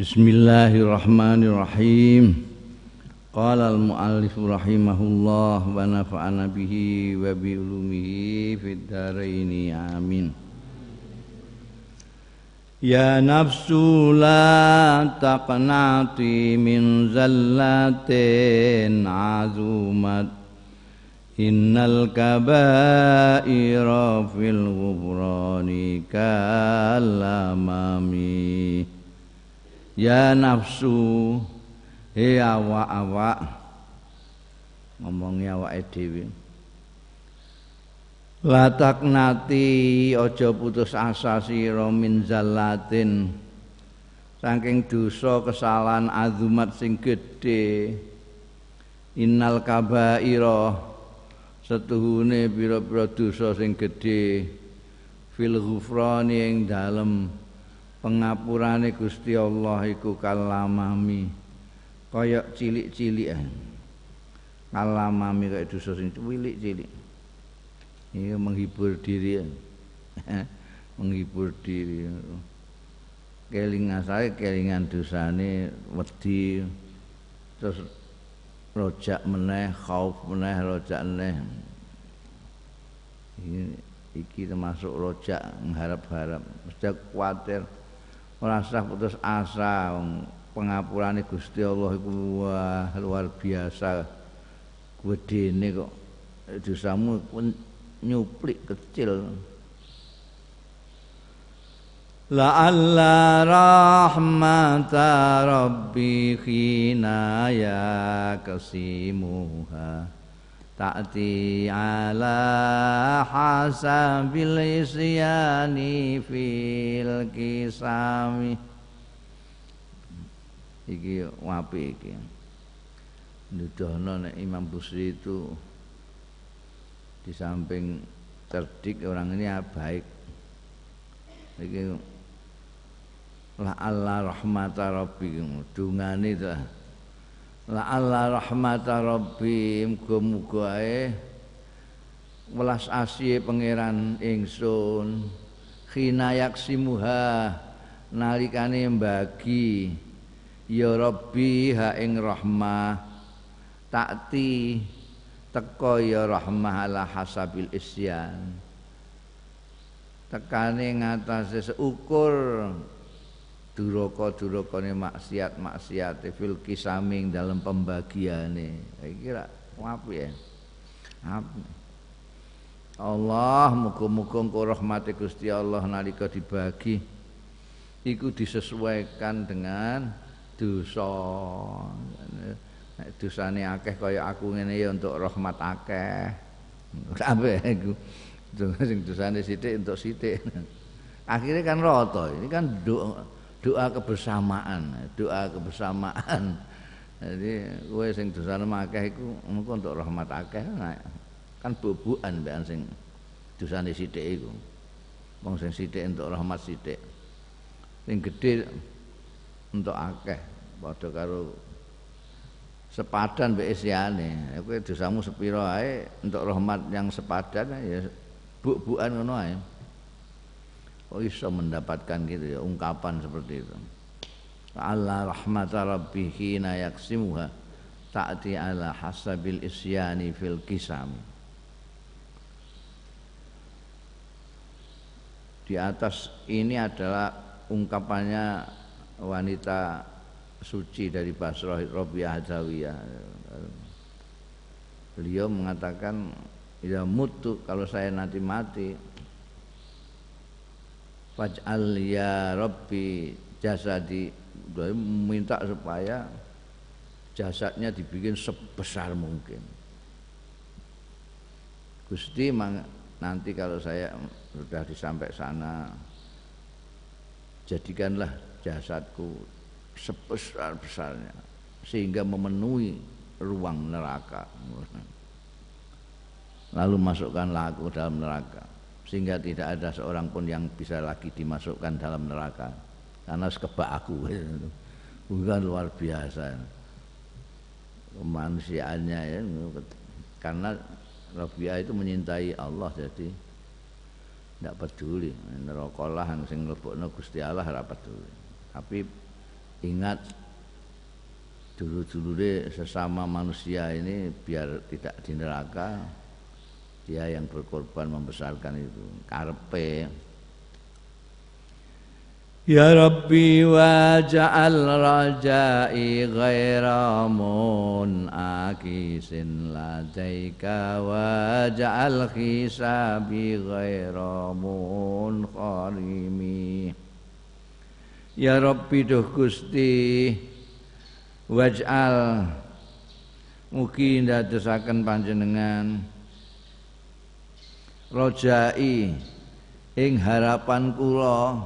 Bismillahirrahmanirrahim. Qala al-muallif rahimahullah wa nafa'ana bihi wa bi ulumihi fid dharain amin. Ya nafsu la taqnati min zallatin azumat Innal kabaira fil ghufrani kalamami Ya nafsu. He awak-awak. Ngomongnya awak dhewe. Latak nati ojo putus asa sira min zallatin. Saking dosa kesalahan azumat sing gedhe. Innal kabaira setuhune pira-pira dosa sing gedhe. Fil ghufrani ing dalem pengapurane Gusti Allah iku kalamami. Kaya cilik-cilikan kalamami kaya dosa sing cilik-cilik. Ini menghibur diri menghibur diri. Kelingan saya kelingan dosane wedi. Terus rojak meneh khauf meneh rojak meneh ini iki termasuk rojak mengharap-harap. Mesti kuatir merasa putus asa pengapurane Gusti Allah iku wah luar biasa. Gedene kok dosamu nyuplik kecil. La'alla rahmata rabbi khina ya kasimuha ta'ti ala hasabil isyani fil kisami. Iki wapi iki. Nuduhno nek Imam Busri itu di samping cerdik orang ini baik. Iki la Allah rahmata rabbi dungane ta la Allah rahmata rabbi muga-muga ae. Welas asih pangeran ingsun. Khina yaksimuha nalikane mbagi. Ya rabbi ha ing rahmah. Takti teko ya rahmah ala hasabil isyan. Tekane ngatasé seukur duraka-durakane maksiat-maksiat fil kisaming dalam pembagiane. Iki ra apik ya. Allah muga-muga engko rahmate Gusti Allah nalika dibagi iku disesuaikan dengan dosa. Nek dosane akeh kaya aku ngene ya untuk rahmat akeh. Sampe iku. Sing dosane sithik untuk sithik. Akhirnya kan roto ini kan doa doa kebersamaan. Doa kebersamaan. Jadi gue sing dosane akeh iku engko untuk rahmat akeh nah, kan bubukan mbek sing dosane sithik iku. Wong sing sithik untuk rahmat sithik. Sing gedhe untuk akeh padha karo sepadan mbek isyane kowe dosamu sepira ae untuk rahmat yang sepadan ya buk-bukan ngono ae kok iso mendapatkan gitu ya ungkapan seperti itu. Allah rahmata rabbi hina yaksimuha ta'ti ala hasabil isyani fil kisam di atas ini adalah ungkapannya wanita suci dari Basrah Rabi'ah Zawiyah. Beliau mengatakan ya mutu kalau saya nanti mati Faj'al ya Rabbi jasadi minta supaya jasadnya dibikin sebesar mungkin. Gusti nanti kalau saya sudah disampai sana jadikanlah jasadku sebesar-besarnya sehingga memenuhi ruang neraka. Lalu masukkanlah aku dalam neraka sehingga tidak ada seorang pun yang bisa lagi dimasukkan dalam neraka. Karena sekebak aku. Bukan luar biasa. Kemanusiaannya ya. Karena Rabi'ah itu menyintai Allah jadi tidak peduli. Neraka lah yang sing mlebokno Gusti Allah ora peduli. Tapi ingat dulu-dulu sesama manusia ini biar tidak di neraka dia yang berkorban membesarkan itu. Karpe Ya Rabbi waja'al rajai ghaira akisin ladaika waja'al khisabi ghaira kharimi. Ya Rabbi duh Gusti waj'al mugi ndadosaken panjenengan rojai ing harapan kula.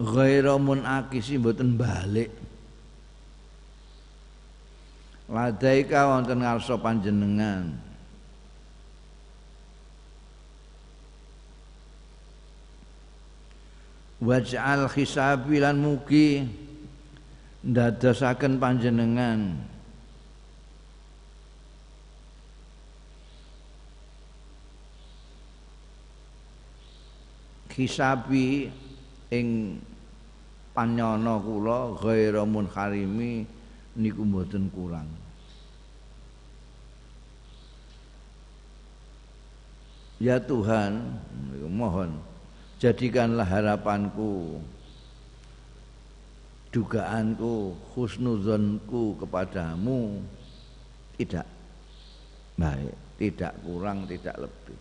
Ghaira munakisi mboten balik. Ladaika wonten ngarsa panjenengan. Waj'al khisabi lan mugi ndadosaken panjenengan. Khisabi ing panyana kula ghaira munharimi niku mboten kurang. Ya Tuhan mohon jadikanlah harapanku dugaanku husnuzonku kepadamu tidak baik tidak kurang tidak lebih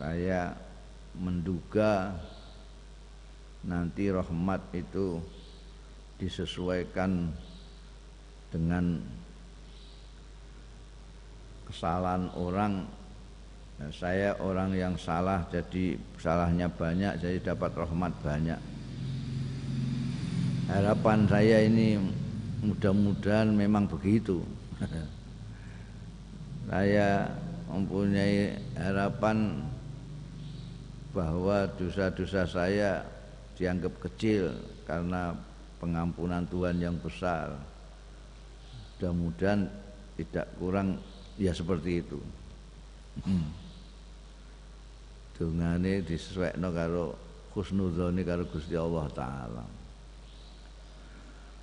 saya menduga nanti rahmat itu disesuaikan dengan kesalahan orang Nah, saya orang yang salah jadi salahnya banyak jadi dapat rahmat banyak. Harapan saya ini mudah-mudahan memang begitu. saya mempunyai harapan bahwa dosa-dosa saya dianggap kecil karena pengampunan Tuhan yang besar. Mudah-mudahan tidak kurang ya seperti itu. Dongane disesuaikno karo husnudzone karo Gusti Allah taala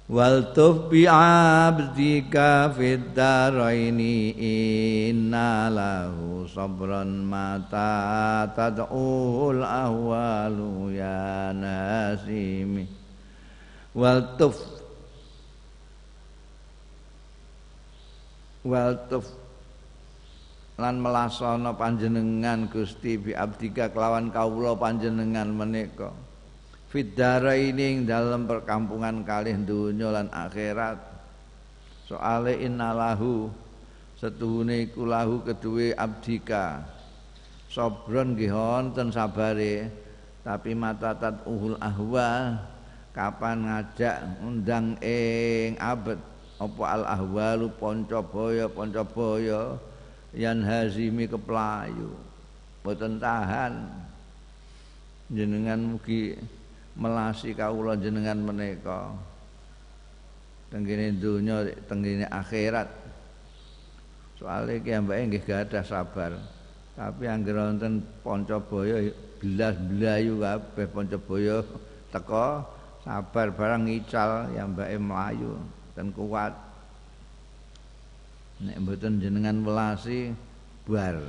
wal tuf bi abdika fid daraini inna lahu sabran mata tad'ul ahwalu ya nasimi. Wal tuf wal tuf. Lan melasana panjenengan Gusti bi abdika kelawan kawula panjenengan menika fidara ini dalam perkampungan kalih dunya lan akhirat. Soale innalahu setuhune iku lahu kedue abdika. Sobron nggih wonten sabare tapi mata uhul ahwa kapan ngajak undang ing abet? Apa al ahwalu ponco boyo yan hazimi keplayu. Boten tahan. Jenengan mugi melasi kawula jenengan menika. Tenggene donya tenggene akhirat. Soalnya ki ambake nggih gadah sabar. Tapi anggere wonten Pancabaya belas blayu kabeh Pancabaya teko sabar barang ngical ya mbake mlayu dan kuat. Nek mboten jenengan welasi bar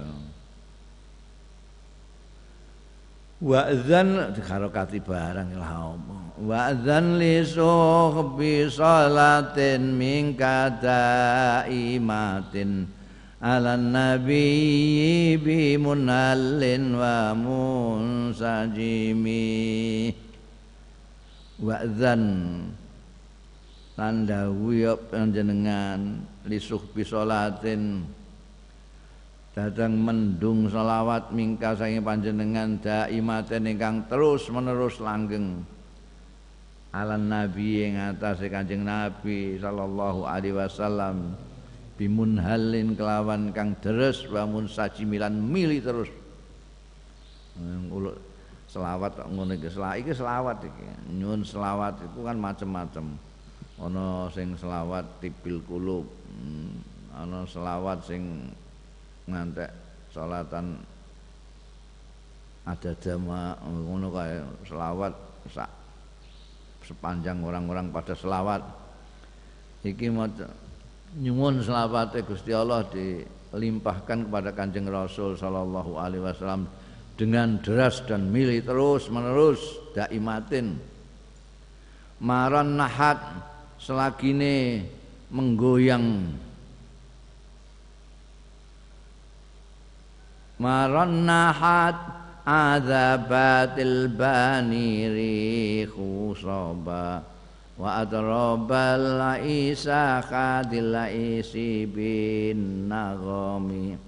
Wa'zan dikarokati barang lah Wa'zan li suhbi salatin min kadaimatin ala nabi bi munallin wa munsajimi. Wa'zan Landawi panjenengan lisuh bisolatin datang mendung selawat mingka sangi panjenengan daimaten ingkang terus menerus langgeng. Ala nabi yang atas kanjeng nabi sallallahu alaihi wasallam bimunhalin kelawan kang deres wa sajimilan mili terus. Selawat ngono iki selawat iki selawat iki. Nyun selawat itu kan macam-macam ana sing selawat tipil kulub hmm, ana selawat sing ngantek salatan ada dama ngono kae selawat sak sepanjang orang-orang pada selawat. Iki nyuwun selawate Gusti Allah dilimpahkan kepada Kanjeng Rasul sallallahu alaihi wasallam dengan deras dan milih terus menerus daimatin. Maran nahat selagine menggoyang maran nahat azabatil baniri khusaba wa adrabal laisa khadil laisi bin nagami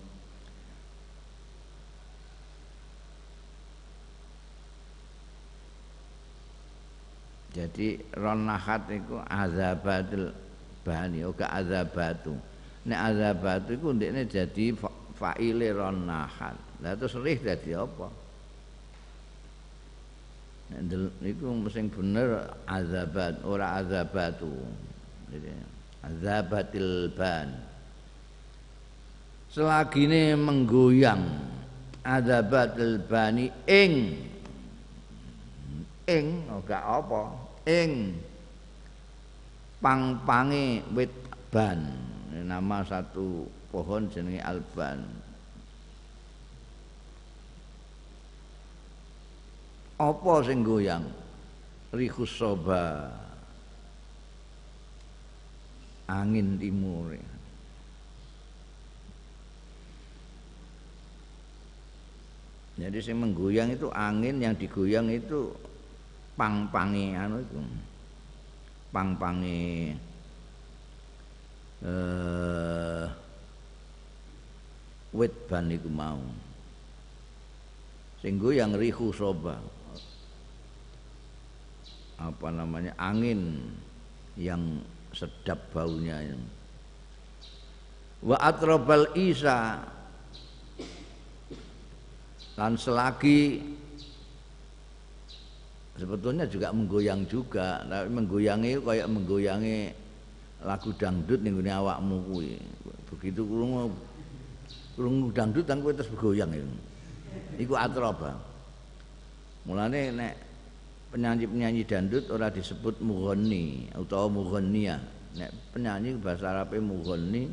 Jadi ronahat itu azabatul bani oga azabatu. Nek azabatu iku ndekne jadi fa'ile ronahat. Lah terus rih dadi apa? Niku sing bener azabat ora azabatu. Jadi azabatil ban. Selagine menggoyang azabatil bani ing ing oh, gak apa ing pang-pange wit ban nama satu pohon jenenge alban. Apa sing goyang? Rihus soba. Angin timur. Jadi sing menggoyang itu angin yang digoyang itu pang-pange anu iku. Pang-pange eh wit ban iku mau. Sing yang rihu soba. Apa namanya? angin yang sedap baunya. Wa atrabal isa dan selagi sebetulnya juga menggoyang juga tapi menggoyangi kayak menggoyangi lagu dangdut gone awakmu kuwi begitu krungu krungu dangdut kan kowe terus bergoyang itu iku atroba. Mulane nek penyanyi-penyanyi dangdut ora disebut mughani utawa mughania nek penyanyi bahasa Arabe mughani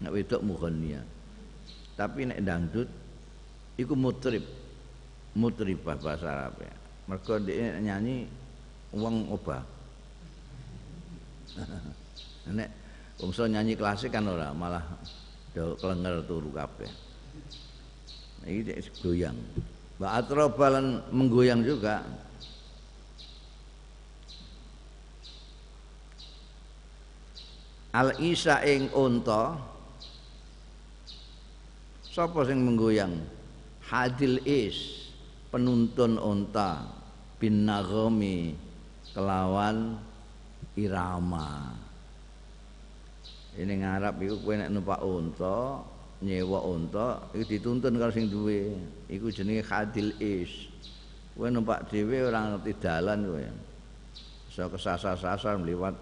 nek wedok mughania tapi nek dangdut iku mutrib. Mutribah bahasa Arabe. Dia nyanyi uang obah. Nek bangsa nyanyi klasik kan ora malah do klenger turu kabeh. Iki goyang. Mbak Atrobalan menggoyang juga. Al Isa ing unta Sapa sing menggoyang? Hadil Is penuntun unta bin nagomi kelawan irama ini ngarap itu kowe nek numpak unta nyewa unta iku dituntun karo sing duwe. Iku jenenge khadil is. Kowe numpak dhewe ora ngerti dalan kowe. Iso kesasar-sasar mliwat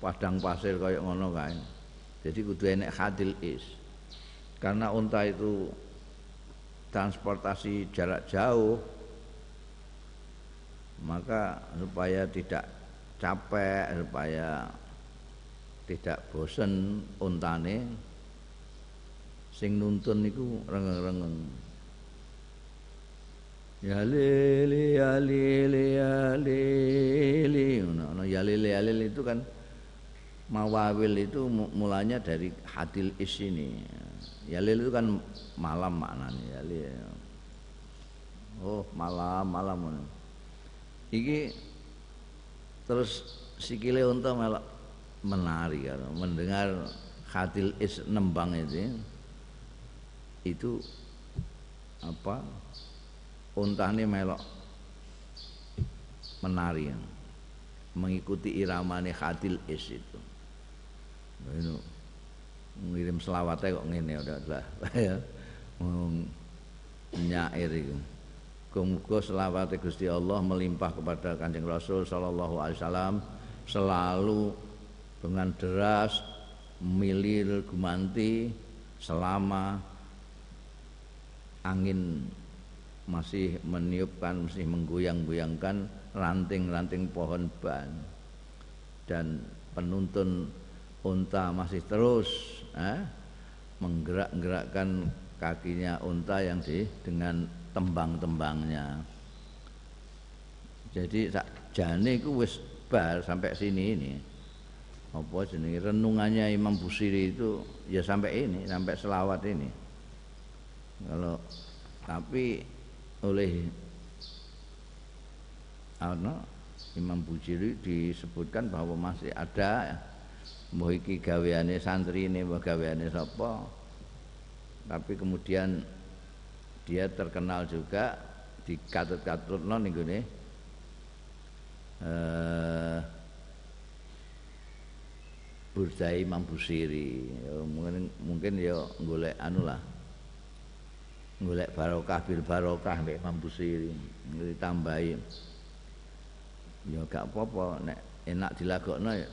padang pasir kaya ngono kae. Jadi kudu enek khadil is. Karena unta itu transportasi jarak jauh maka supaya tidak capek supaya tidak bosen untane sing nuntun niku rengeng-rengeng. Ya lili ya lili ya lili. No, ya lili ya lili itu kan mawawil itu mulanya dari hadil is ini ya lili itu kan malam maknanya ya lili. Oh malam malam. Iki terus sikile unta melok menari kan mendengar khatil is nembang itu itu apa untane melok. Menari kan mengikuti iramane khatil is itu. Nah, ini ngirim selawatnya kok ngene udah lah ya. Nyair itu. Muga-muga selawat Gusti Allah melimpah kepada Kanjeng Rasul sallallahu alaihi wasallam selalu dengan deras milir gumanti selama angin masih meniupkan masih menggoyang-goyangkan ranting-ranting pohon ban. Dan penuntun unta masih terus eh, menggerak-gerakkan kakinya unta yang di dengan tembang-tembangnya. Jadi jane iku wis bar sampai sini ini apa jenenge? Renungannya Imam Busiri itu ya sampai ini sampai selawat ini. Kalau tapi oleh ano Imam Busiri disebutkan bahwa masih ada mbah iki gaweane santri ini mbah gaweane sapa? Tapi kemudian dia terkenal juga di katut-katutno ning gone eh Burdai Imam Busiri ya, mungkin mungkin ya golek anu lah golek barokah bil barokah mbek Imam Busiri ditambahi. Ya gak apa-apa. Nek enak dilagokno ya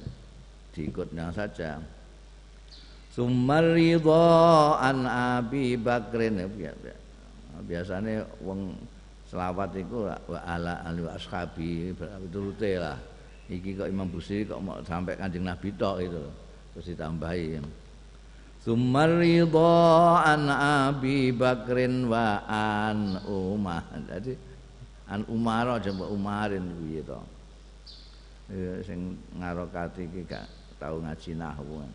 diikutnya saja. Sumar an Abi Bakrin. Ya, biasanya wong selawat itu wa ala ali ashabi turute lah iki kok Imam Busiri kok mau sampai Kanjeng Nabi tok itu terus ditambahi. Sumar an Abi Bakrin wa an Umar. Jadi an Umar aja mbok Umarin piye to. Ya sing ngarokati iki gak tau ngaji nahwu.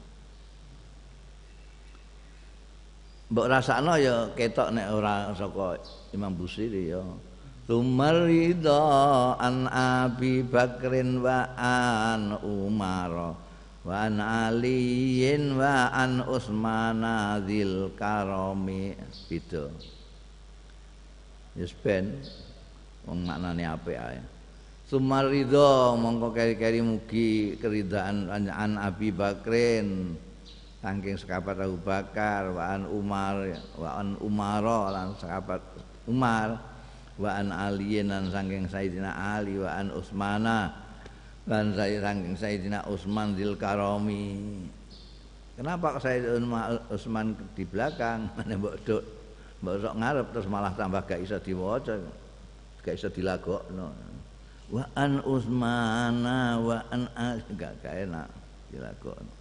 Mbok rasakno ya ketok nek ora saka Imam Busiri ya Tumarida an Abi Bakrin wa an Umar wa an Aliin wa an Utsman dzil karami itu. Yes ben wong maknane apik ae. Sumarida mongko keri-keri mugi keridaan an Abi Bakrin saking sekabat Abu Bakar wa an Umar wa an Umar lan sekabat Umar wa an aliyin lan saking Sayyidina Ali wa an Utsmana lan saking Sayyidina Utsman dil karami kenapa Sayyidina Utsman di belakang? Mana mbok dok mbok sok ngarep terus malah tambah gak iso diwaca gak iso dilagokno. Wa an Utsmana wa an Ali gak gak enak dilagokno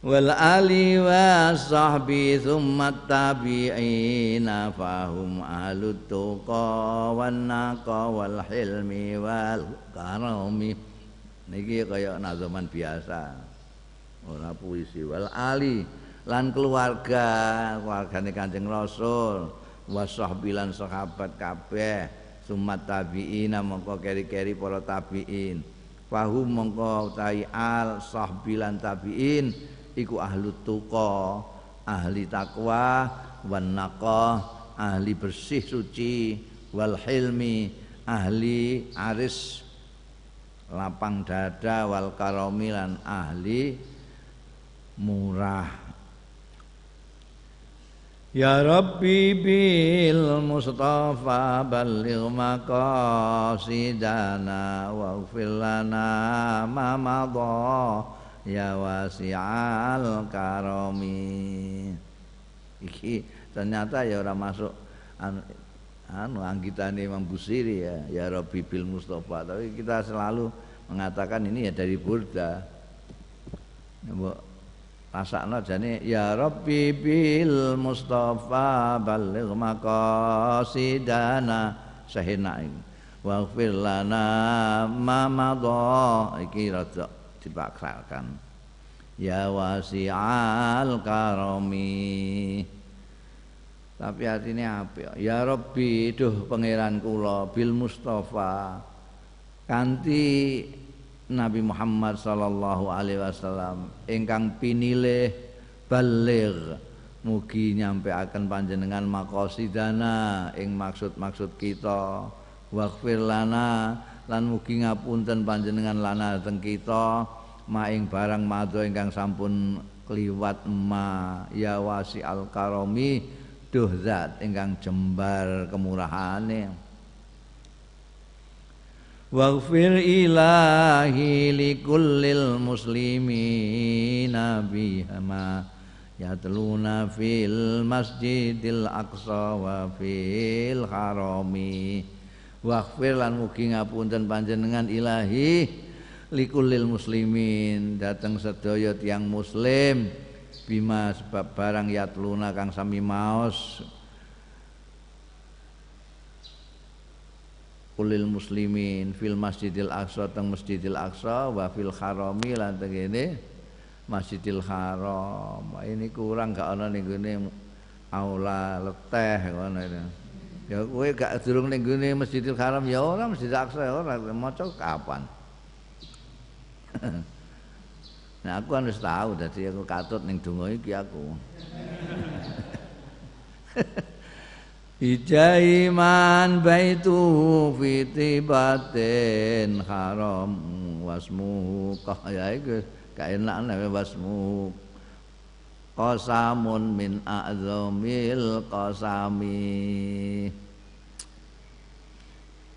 wal ali wa sahbi thumma tabi'ina fahum ahlut tuqa wan naqa wal hilmi wal karami. Niki kaya nazaman biasa. Ora puisi. Wal ali lan keluarga keluargane Kanjeng Rasul. Wa sahbi lan sahabat kabeh. Sumat tabi'ina mongko keri-keri para tabi'in. Fahum mongko tai al sahbi lan tabi'in iku ahlu tuqa ahli takwa wan naqa ahli bersih suci wal hilmi ahli aris lapang dada wal karomilan ahli murah. Ya Rabbi bil Mustafa balligh maqasidana wa lana ma madha ya wasi'al karami. Iki ternyata ya orang masuk anu, anu anggitane Imam Busiri ya ya Rabbi bil Mustafa. Tapi kita selalu mengatakan ini ya dari Burda. Mbok rasakno jane ya Rabbi bil Mustafa baligh maqasidana sahina wa lana ma madha. Iki rada dipaksakan ya wasi'al karami. Tapi artinya apa ya Rabbi duh pangeran kula bil Mustafa. Kanthi Nabi Muhammad sallallahu alaihi wasallam ingkang pinilih baligh mugi nyampe akan panjenengan makosidana ing maksud-maksud kita. Waghfir lana lan mugi ngapunten panjenengan lana teng kita maing barang madha ingkang sampun kliwat ma ya wasi al karomi duh zat ingkang jembar kemurahane. Waghfir ilahi likullil muslimina bihama yatluna fil masjidil aqsa wa fil harami waghfir lan mugi ngapunten panjenengan ilahi likulil muslimin dateng sedaya tiyang muslim bima sebab barang yatluna kang sami maos kulil muslimin fil masjidil aqsa teng masjidil aqsa wa fil harami lan tengene Masjidil Haram. Ini kurang gak ana ning gone aula leteh ngono. Ya kowe gak durung ning gone Masjidil Haram ya ora Masjidil Aqsa ya ora maca kapan. nah aku harus tahu dadi aku katut ning donga iki aku. Ijaiman baitu fitibatin haram wasmu kaya iku kaenak nek wasmu qasamun min a'zamil qasami.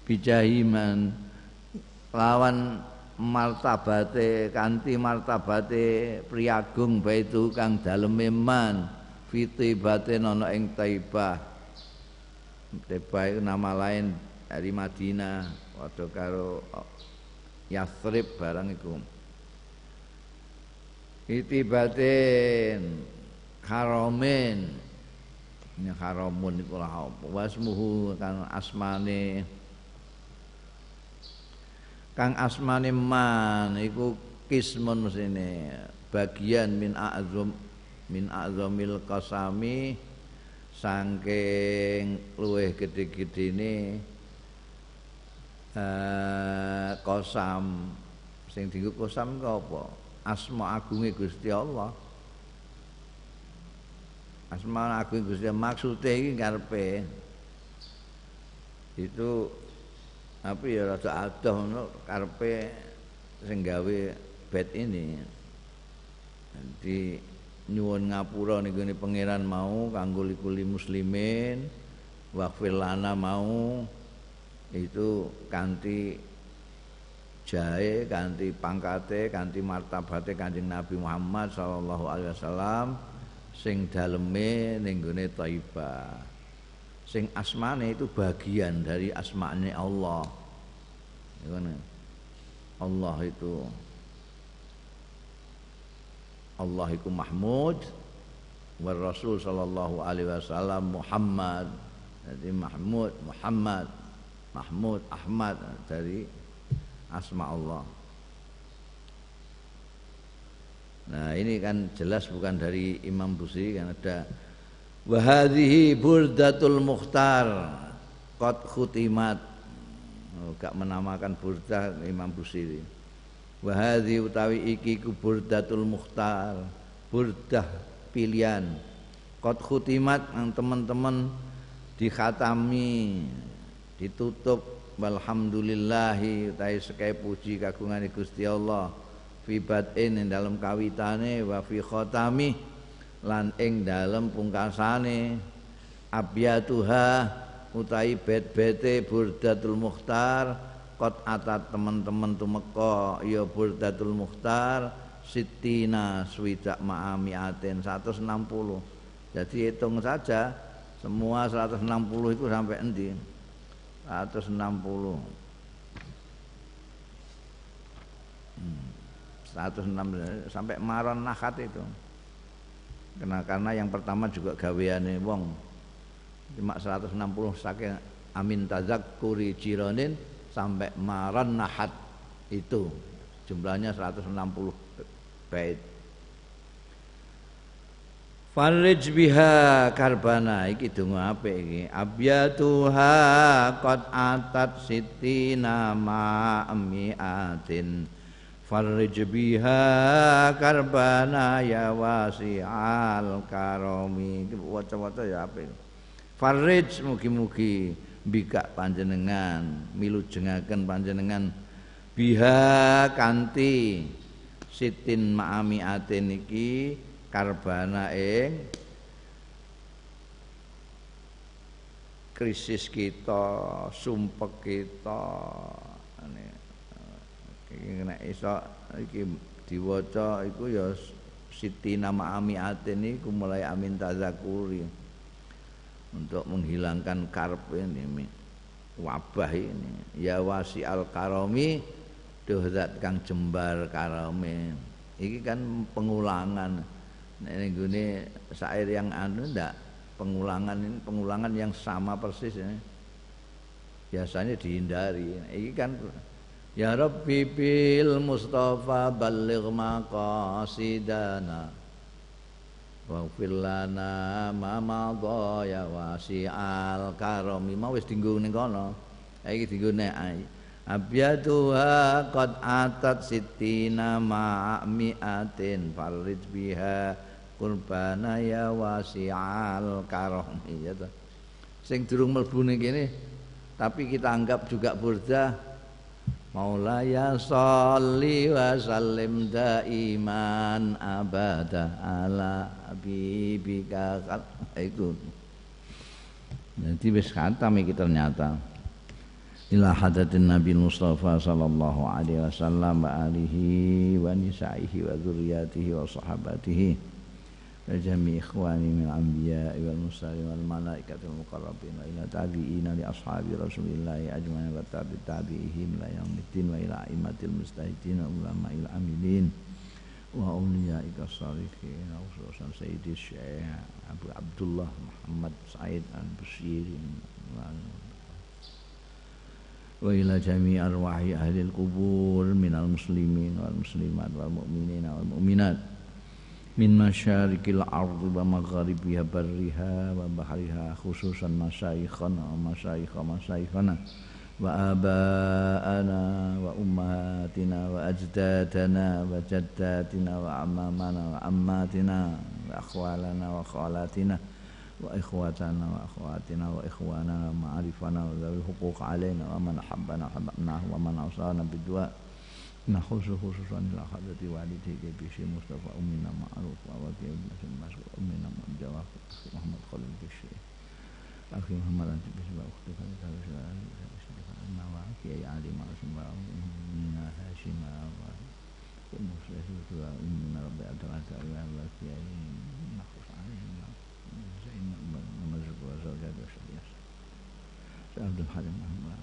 Bijahiman. Lawan martabate kanthi martabate priagung baitu kang daleme man. Fitibate ana ing Taibah. Taibah itu nama lain dari Madinah. Padha karo Yathrib barang iku itibatin haramin ini haramun iku lah wasmuhu kan asmane. Kang asmane man iku kismun sini bagian min a'zam min a'zamil qasami saking luweh gede-gedene eh kosam sing dienggo kosam ku apa asma agunge Gusti Allah. Asma agung Gusti maksude iki karepe itu apa ya rada adoh ngono karepe sing gawe bed ini. Di nyuwun ngapura niku pangeran mau kanggo likuli muslimin waqfil lana mau itu kanthi jahe ganti pangkate ganti martabate Kanjeng Nabi Muhammad sallallahu alaihi wasallam sing daleme ning gone sing asmane itu bagian dari asmane Allah. Allah itu Allah itu Mahmud wa Rasul sallallahu alaihi wasallam Muhammad. Jadi Mahmud Muhammad Mahmud Ahmad dari asma Allah. Nah, ini kan jelas bukan dari Imam Busiri kan ada wahadhihi burdatul mukhtar qad khutimat. Oh, gak menamakan burdah Imam Busiri. Wahadhi utawi iki ku burdatul mukhtar, burdah pilihan. Qad khutimat yang teman-teman dikhatami, ditutup walhamdulillahi utai sekai puji kagungane Gusti Allah. Fi batin ing dalam kawitane wa fi khatami lan ing dalam pungkasane. Abyatuha utai bet-bete burdatul mukhtar kot atat teman-teman tumeka ya burdatul mukhtar sitina swidak ma'amiatin 160 jadi hitung saja semua 160 itu sampai endi 160 hmm, 160 sampai maron nakat itu. Karena karena yang pertama juga gaweane wong. Cuma 160 saking amin tazakkuri jironin sampai maron nahat itu. Jumlahnya 160 bait Farij biha karbana. Iki donga apik iki. Abyatuha qad atat sitina ma mi'atin Farij biha karbana ya wasi'al karomi. Waca-waca ya apik. Farij mugi-mugi bika panjenengan milu jengaken panjenengan. Biha kanti sitin ma'amiatin iki karbana ing krisis kita, sumpek kita. Ini nek iso iki diwaca iku ya Siti nama amiatin ini mulai amin tazakuri. Untuk menghilangkan karp ini wabah ini. Ya wasi al karomi dohdat kang jembar karome ini kan pengulangan ini gini syair yang anu ndak pengulangan ini pengulangan yang sama persis ini. Biasanya dihindari. Ini kan Ya Rabbi bil Mustafa balligh maqasidana Waghfir lana ma madha ya wasi'al karami. Mau wis dinggo ning kono. Iki dinggo nek Abyatuha qad atat sitina ma'mi'atin farid biha qurbana ya wasi'al karami ya Sing durung mlebu ning kene tapi kita anggap juga burda Maulaya salli wa sallim daiman abada ala habibika itu. Jadi wis khatam iki ternyata. Ila hadatin Nabi Mustafa sallallahu alaihi wasallam wa alihi wa nisaihi wa dzurriyyatihi wa sahabatihi لجميع إخواني من الأنبياء والمرسلين والملائكة المقربين وإلى تابعين لأصحاب رسول الله أجمعين وتابع تابعيهم إلى يوم الدين وإلى أئمة المجتهدين وعلماء العاملين وأوليائك الصالحين وخصوصا سيدي الشيخ أبو عبد الله محمد سعيد البشير وإلى جميع أرواح أهل القبور من المسلمين والمسلمات والمؤمنين والمؤمنات min masyarikil ardi wa magharibiha barriha wa bahriha khususan masyayikhana wa masyayikha masyayikhana wa aba'ana wa ummahatina wa ajdadana wa jaddatina wa ammamana wa ammatina wa akhwalana wa khalatina wa ikhwatana wa akhwatina wa ikhwana wa ma'arifana wa dhawil huquq alaina wa man habbana habbana wa man awsana bidua نخص خصوصا الأخذة والديك بشي مصطفى أمنا معروف وأبي ابنة المسعود أمنا من جواب محمد خليل بشي أخي محمد أنت بشي وأختك أنت بشي أما وعك أي علي معصم وأمنا هاشما ومصطفى وأمنا ربي أدرك أولا لك يا نخص عليهم زين ومزق وزوجات وشريعة سأبدو الحرم محمد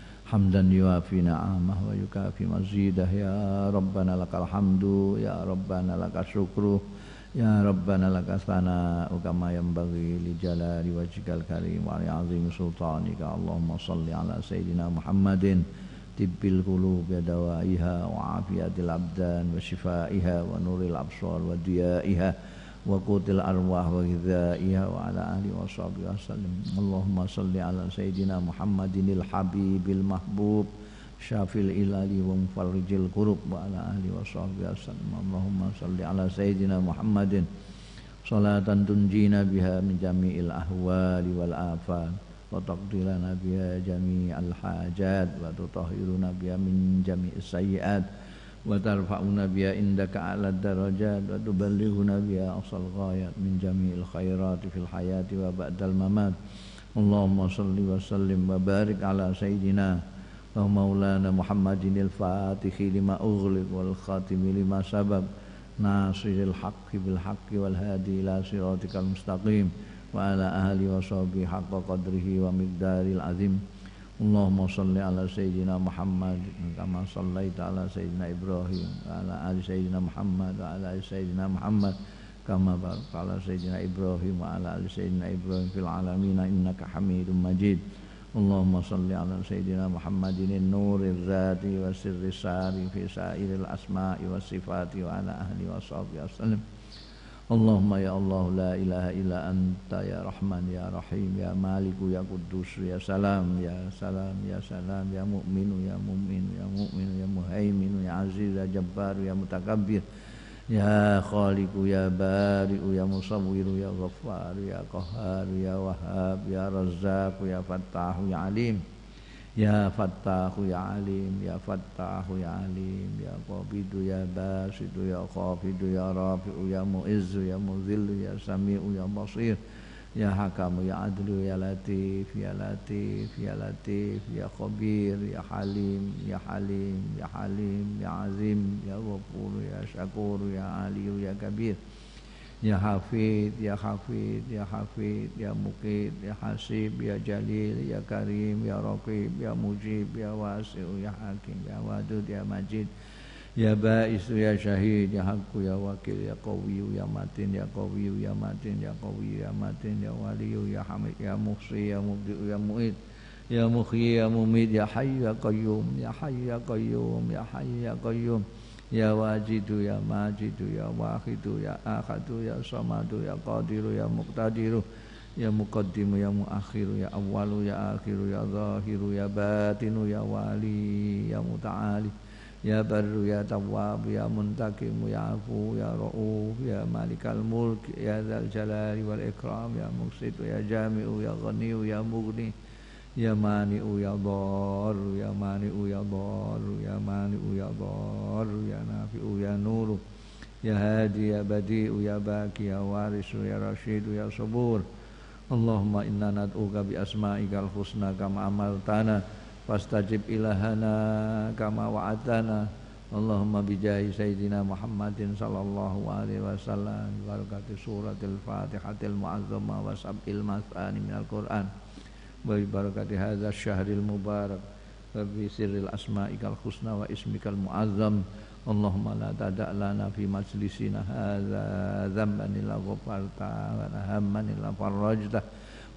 حمدا يوافي نعمه ويكافي مزيده. يا ربنا لك الحمد يا ربنا لك الشكر يا ربنا لك الثناء كما ينبغي لجلال وجهك الكريم ولعظيم سلطانك. اللهم صل على سيدنا محمد. طب القلوب ودوائها وعافية الأبدان وشفائها ونور الأبصار وديائها. وقوت الأرواح وغذائها وعلى آله وصحبه وسلم. اللهم صل على سيدنا محمد الحبيب المحبوب شافي الإلال ومفرج الكرب وعلى آله وصحبه وسلم. اللهم صل على سيدنا محمد. صلاة تنجينا بها من جميع الأهوال والآفات وتقضي لنا بها جميع الحاجات وتطهرنا بها من جميع السيئات وترفعنا بها عندك أعلى الدرجات وتبلغنا بها أقصى الغايات من جميع الخيرات في الحياة وبعد الممات. اللهم صل وسلم وبارك على سيدنا ومولانا محمد الفاتح لما أغلق والخاتم لما سبق ناصر الحق بالحق والهادي إلى صراطك المستقيم وعلى آله وصحبه حق قدره ومقدار العظيم. اللهم صل على سيدنا محمد كما صليت على سيدنا إبراهيم وعلى آل سيدنا محمد وعلى آل سيدنا محمد كما باركت على سيدنا إبراهيم وعلى آل سيدنا إبراهيم في العالمين إنك حميد مجيد. اللهم صل على سيدنا محمد النور الذات والسر الساري في سائر الأسماء والصفات وعلى أهله وصحبه وسلم. Allahumma ya Allah la ilaha illa anta ya Rahman ya Rahim ya Maliku ya Kudus ya Salam ya Salam ya Salam ya Mu'minu ya Mu'min ya Mu'min ya Muhaimin ya Aziz ya Jabbar ya Mutakabbir ya Khaliqu ya Bari'u ya Musawwiru ya Ghaffar ya Qahhar ya Wahhab ya Razzaq ya Fattah ya Alim. يا فتاح يا عليم يا فتاح يا عليم يا قابض يا باسط يا خافض يا رافع يا مؤز يا مذل يا سميع يا بصير يا حكم يا عدل يا لطيف يا لطيف يا لطيف يا خبير يا حليم يا حليم يا حليم يا عظيم يا غفور يا شكور يا علي يا كبير ya Hafid, Ya Hafid, Ya Hafid, Ya Mukid, Ya Hasib, Ya Jalil, Ya Karim, Ya Raqib, Ya Mujib, Ya Wasi'u, Ya Hakim, Ya Wadud, Ya Majid, Ya Ba'isu, Ya Syahid, Ya Hakku, Ya Wakil, Ya Qawiyu, Ya Matin, Ya Qawiyu, Ya Matin, Ya Qawiyu, Ya Matin, Ya Waliyu, Ya Hamid, Ya Muhsi, Ya Mubdi'u, Ya Mu'id, Ya Muhyi, Ya Mumid, Ya Hayyu, Ya Qayyum, Ya Hayyu, Ya Qayyum, Ya Hayyu, Ya Qayyum, Ya wajidu ya majidu ya wahidu ya ahadu ya samadu ya qadiru ya muqtadiru ya muqaddimu ya muakhiru ya awwalu ya akhiru ya zahiru ya batinu ya wali ya muta'ali ya barru ya tawwab ya muntakimu ya afu ya ra'uf ya malikal mulk ya dzal jalali wal ikram ya muqsitu ya jami'u ya ghaniyu ya mughni Ya mani'u ya dharu ya mani'u ya dharu ya mani'u ya dharu ya nafi'u ya nuru ya hadi ya badi'u ya baki ya warisu ya rasyidu ya sabur. Allahumma inna nad'uka bi asma'ikal husna kama amaltana fastajib ilahana kama wa'atana Allahumma bijahi Sayyidina Muhammadin sallallahu alaihi wasallam barakati suratil fatihatil mu'azzamah wa sab'il mas'ani minal Qur'an bi barakati hadzal syahril mubarak. Wa bi sirril asma'ikal husna wa ismikal muazzam. Allahumma la tada' lana fi majlisina. Hadza dzamban illa ghafarta wa la hamman illa farajta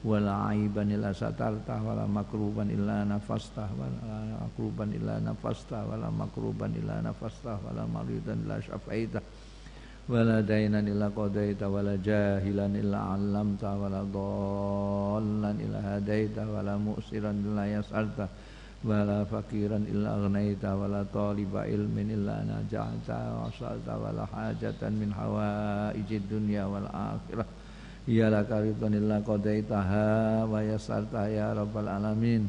wa la aiban illa satarta wa la makruban illa nafasta wa la makruban illa nafasta wa la makruban illa nafasta wa la maridan illa syafaita ولا دينا إلا قضيت ولا جاهلا إلا علمت ولا ضالا إلا هديت ولا مؤسرا إلا يسألت ولا فقيرا إلا أغنيت ولا طالب علم إلا نجعت وصلت ولا حاجة من حوائج الدنيا والآخرة هي لك رضا إلا قضيتها ويسرتها يا رب العالمين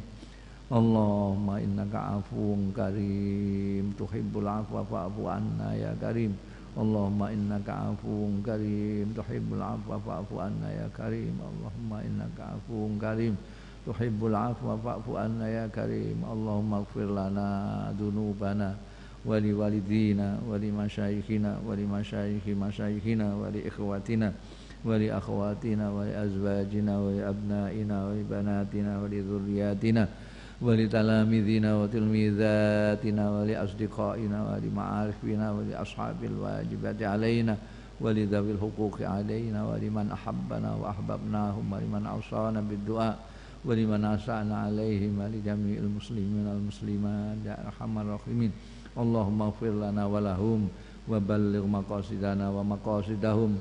اللهم إنك عفو كريم تحب العفو فاعف عنا يا كريم Allahumma innaka afuwun karim. Tuhibbul afwa fa'fu ya karim. Allahumma innaka afuwun karim. Tuhibbul afwa fa'fu ya karim. Allahumma ighfir dunubana wa li walidina wa li masyayikhina wa li masyayikhi masyayikhina ولتلاميذنا وتلميذاتنا ولأصدقائنا ولمعارفنا ولأصحاب الواجبات علينا ولذوي الحقوق علينا ولمن أحبنا وأحببناهم ولمن أوصانا بالدعاء ولمن أسعنا عليهم ولجميع المسلمين والمسلمات يا أرحم الراحمين. اللهم اغفر لنا ولهم وبلغ مقاصدنا ومقاصدهم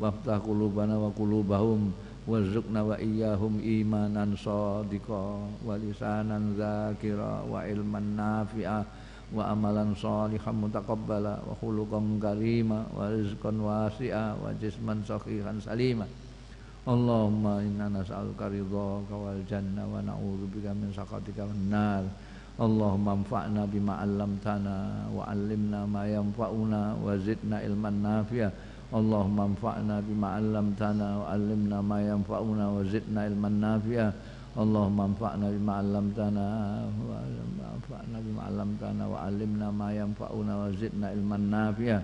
وافتح قلوبنا وقلوبهم warzuqna wa iyyahum imanan shadiqa wa lisanan zakira wa ilman nafi'a wa amalan salihan mutaqabbala wa khuluqan karima wa rizqan wasi'a wa jisman sahihan salima. Allahumma inna nas'aluka ridhaka wal janna wa na'udzubika min sakhatika wan nar. Allahumma anfa'na bima 'allamtana wa 'allimna ma yanfa'una wa zidna ilman nafi'a اللهم انفعنا بما علمتنا وعلمنا ما ينفعنا وزدنا علما نافعا. اللهم انفعنا بما علمتنا وانفعنا بما علمتنا وعلمنا ما ينفعنا وزدنا علما نافعا.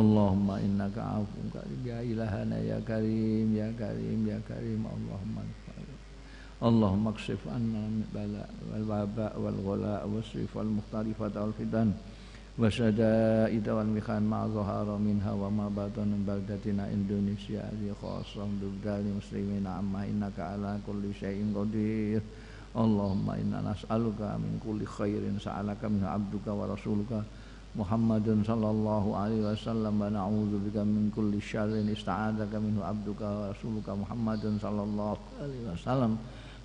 اللهم إنك عفو كريم. يا إلهنا يا كريم يا كريم يا كريم. اللهم اللهم اكشف عنا البلاء والوباء والغلاء والسيف والمختلفات والفتن وشدائد والمخان ما ظهر منها وما بطن من بلدتنا إندونيسيا هذه خاصة ببلاد المسلمين عما إنك على كل شيء قدير اللهم إنا نسألك من كل خير سألك منه عبدك ورسولك محمد صلى الله عليه وسلم ونعوذ بك من كل شر استعاذك منه عبدك ورسولك محمد صلى الله عليه وسلم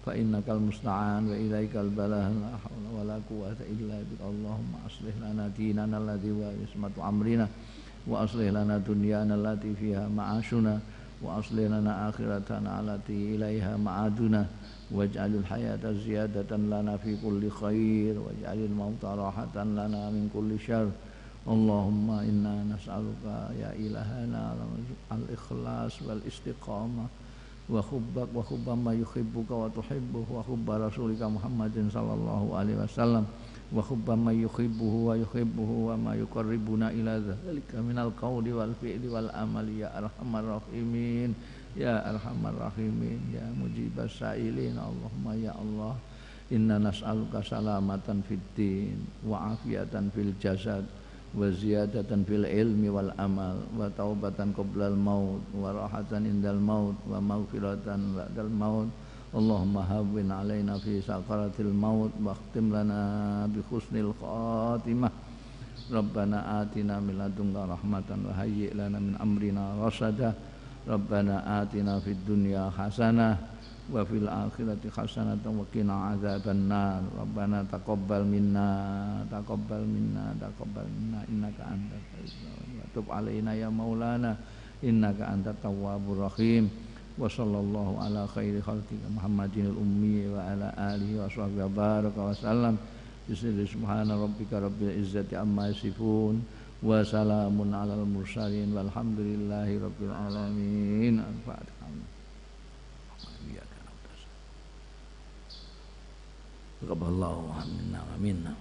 فإنك المستعان وإليك البلاء. لا حول ولا قوة إلا بك اللهم أصلح لنا ديننا الذي هو عصمة أمرنا وأصلح لنا دنيانا التي فيها معاشنا وأصلح لنا آخرتنا التي إليها معادنا. واجعل الحياة زيادة لنا في كل خير واجعل الموت راحة لنا من كل شر. اللهم إنا نسألك يا إلهنا الإخلاص والإستقامة wa hubbak wa hubba ma yuhibbuka wa tuhibbuhu wa hubba rasulika Muhammadin sallallahu alaihi wasallam wa hubba ma yuhibbuhu wa yuhibbuhu wa ma yuqarribuna ila dzalika minal qawli wal fi'li wal amali. Ya arhamar rahimin ya arhamar rahimin ya mujibas sa'ilin Allahumma ya Allah inna nas'aluka salamatan fid din wa afiatan fil jasad wa ziyadatan fil ilmi wal amal wa taubatan qoblal maut wa rahatan indal maut wa maghfiratan ba'dal maut. Allahumma hawwin alaina fi sakaratil maut wa khtim lana bi husnil khatimah. Rabbana atina min ladunka rahmatan wa hayyi lana min amrina rasada Rabbana atina fid dunya hasanah wa fil akhirati hasanatan wa qina azabannar. Rabbana taqabbal minna taqabbal minna taqabbal minna. Innaka antat tawwabur wa tub alaina ya maulana. Innaka antat tawwabur rahim. Wa sallallahu ala khairi khalqika muhammadin al ummi wa ala alihi wa sahbihi wa baraka wa sallam. Bismillah subhana rabbika rabbil izzati amma yasifun. Wa salamun alal mursalin. Walhamdulillahi rabbil alamin. Al-fatihah Rabbal Taqabbalallahu minna wa minna.